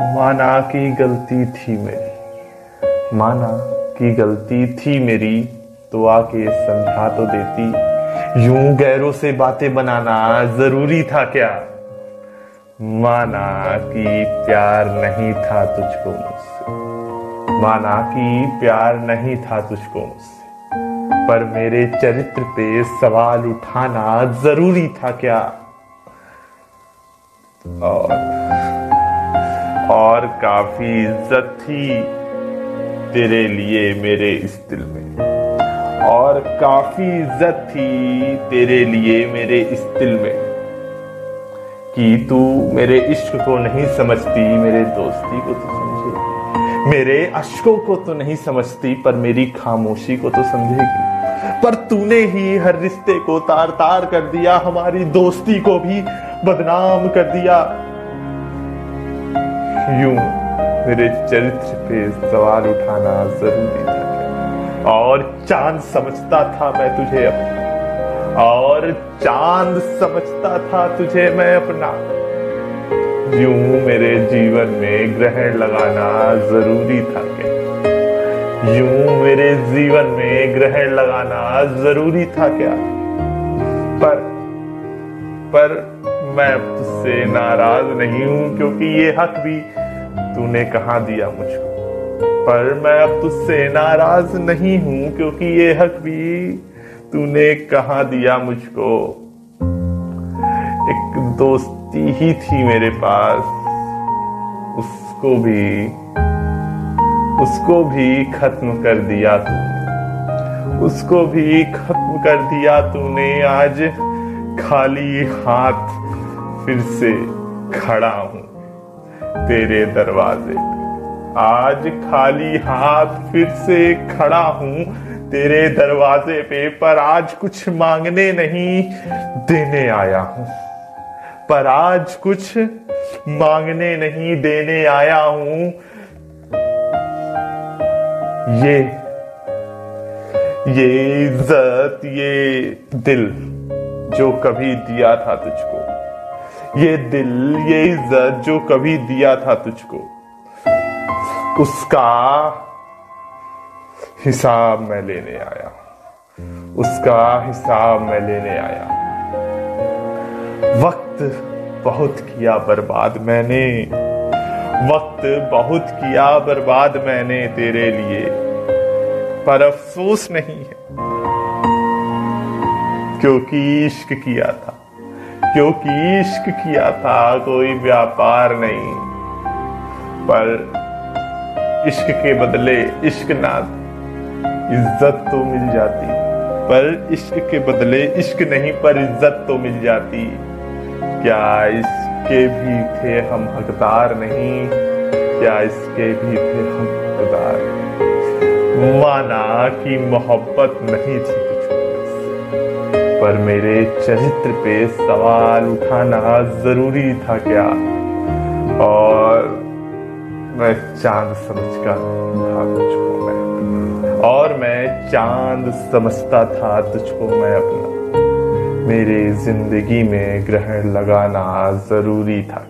माना की गलती थी मेरी। माना की गलती थी मेरी तो आके समझा तो देती। यूँ गैरों से बातें बनाना ज़रूरी था क्या? माना कि प्यार नहीं था तुझको मुझसे। माना कि प्यार नहीं था तुझको मुझसे। पर मेरे चरित्र पे सवाल उठाना ज़रूरी था क्या? और और काफ़ी इज़्ज़त थी तेरे लिए मेरे इस दिल में। और काफ़ी इज़्ज़त थी तेरे लिए मेरे इस दिल में कि तू मेरे इश्क को नहीं समझती, मेरे दोस्ती को तो समझेगी। मेरे अश्कों को तो नहीं समझती, पर मेरी खामोशी को तो समझेगी। पर तूने ही हर रिश्ते को तार तार कर दिया, हमारी दोस्ती को भी बदनाम कर दिया। यूँ मेरे चरित्र पे सवाल उठाना ज़रूरी था? और चाँद समझता था मैं तुझे अपना और चाँद समझता था तुझे मैं अपना। यूँ मेरे जीवन में ग्रहण लगाना ज़रूरी था क्या? यूँ मेरे जीवन में ग्रहण लगाना ज़रूरी था क्या? पर पर मैं तुझसे नाराज़ नहीं हूँ, क्योंकि ये हक भी तूने कहा दिया मुझको। पर मैं अब तुझसे नाराज़ नहीं हूँ, क्योंकि ये हक भी तूने कहा दिया मुझको। एक दोस्ती ही थी मेरे पास, उसको भी उसको भी खत्म कर दिया तूने। उसको भी खत्म कर दिया तूने, आज खाली हाथ फिर से खड़ा हूँ तेरे दरवाजे आज खाली हाथ फिर से खड़ा हूँ तेरे दरवाजे पे, पर आज कुछ मांगने नहीं देने आया हूँ। पर आज कुछ मांगने नहीं देने आया हूँ। ये ये इज़्ज़त, ये दिल जो कभी दिया था तुझको ये दिल, ये इज़्ज़त जो कभी दिया था तुझको, उसका हिसाब मैं लेने आया। उसका हिसाब मैं लेने आया। वक्त बहुत किया बर्बाद मैंने। वक्त बहुत किया बर्बाद मैंने तेरे लिए। पर अफसोस नहीं है, क्योंकि इश्क किया था। क्योंकि इश्क किया था, कोई व्यापार नहीं। पर इश्क के बदले इश्क ना इज़्ज़त तो मिल जाती। पर इश्क के बदले इश्क नहीं, पर इज़्ज़त तो मिल जाती। क्या इसके भी थे हम हकदार नहीं? क्या इसके भी थे हम हकदार माना कि मोहब्बत नहीं थी। पर मेरे चरित्र पे सवाल उठाना ज़रूरी था क्या? और मैं चाँद समझ कर था तुझको मैं और मैं चाँद समझता था तुझको मैं अपना। मेरे ज़िंदगी में ग्रहण लगाना ज़रूरी था